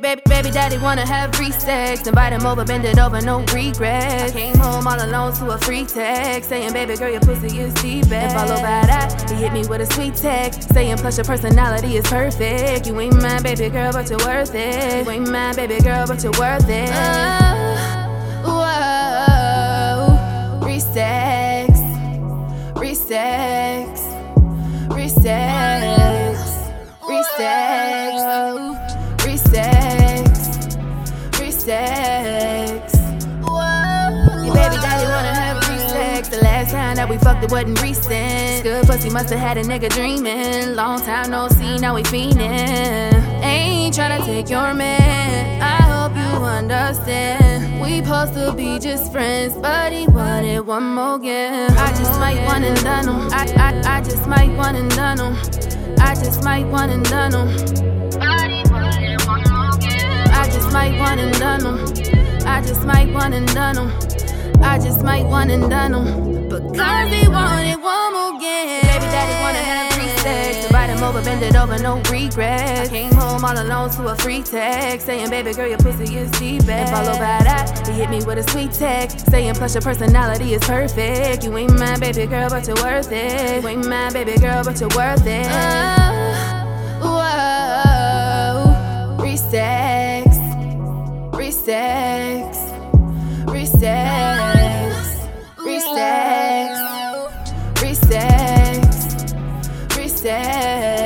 baby, baby daddy wanna have resex. Invite him over, bend it over, no regrets. I came home all alone to a free text. Saying, baby girl, your pussy is best. And followed by that, he hit me with a sweet text. Saying, plus your personality is perfect. You ain't mine, baby girl, but you're worth it. You ain't mine, baby girl, but you're worth it. Oh, whoa, free sex. Your baby daddy wanna have sex. The last time that we fucked, it wasn't recent. Good pussy must've had a nigga dreaming. Long time no see, now we fiendin'. Ain't tryna take your man. I hope you understand. We supposed to be just friends, but he wanted one more again. I just might one and done him. I, I, I just might one and done him. I just might one and done him might one and done them. I just might one and done them. I just might one and done them. But God, he wanted one more game. Baby daddy wanna have three sex. Divide him over, bend it over, no regrets. I came home all alone to a free text. Saying, baby girl, your pussy is deep best. And followed by that, he hit me with a sweet text. Saying, plus your personality is perfect. You ain't my baby girl, but you're worth it. You ain't my baby girl, but you're worth it. Oh, whoa, resex. Resex, resex, resex, resex, resex.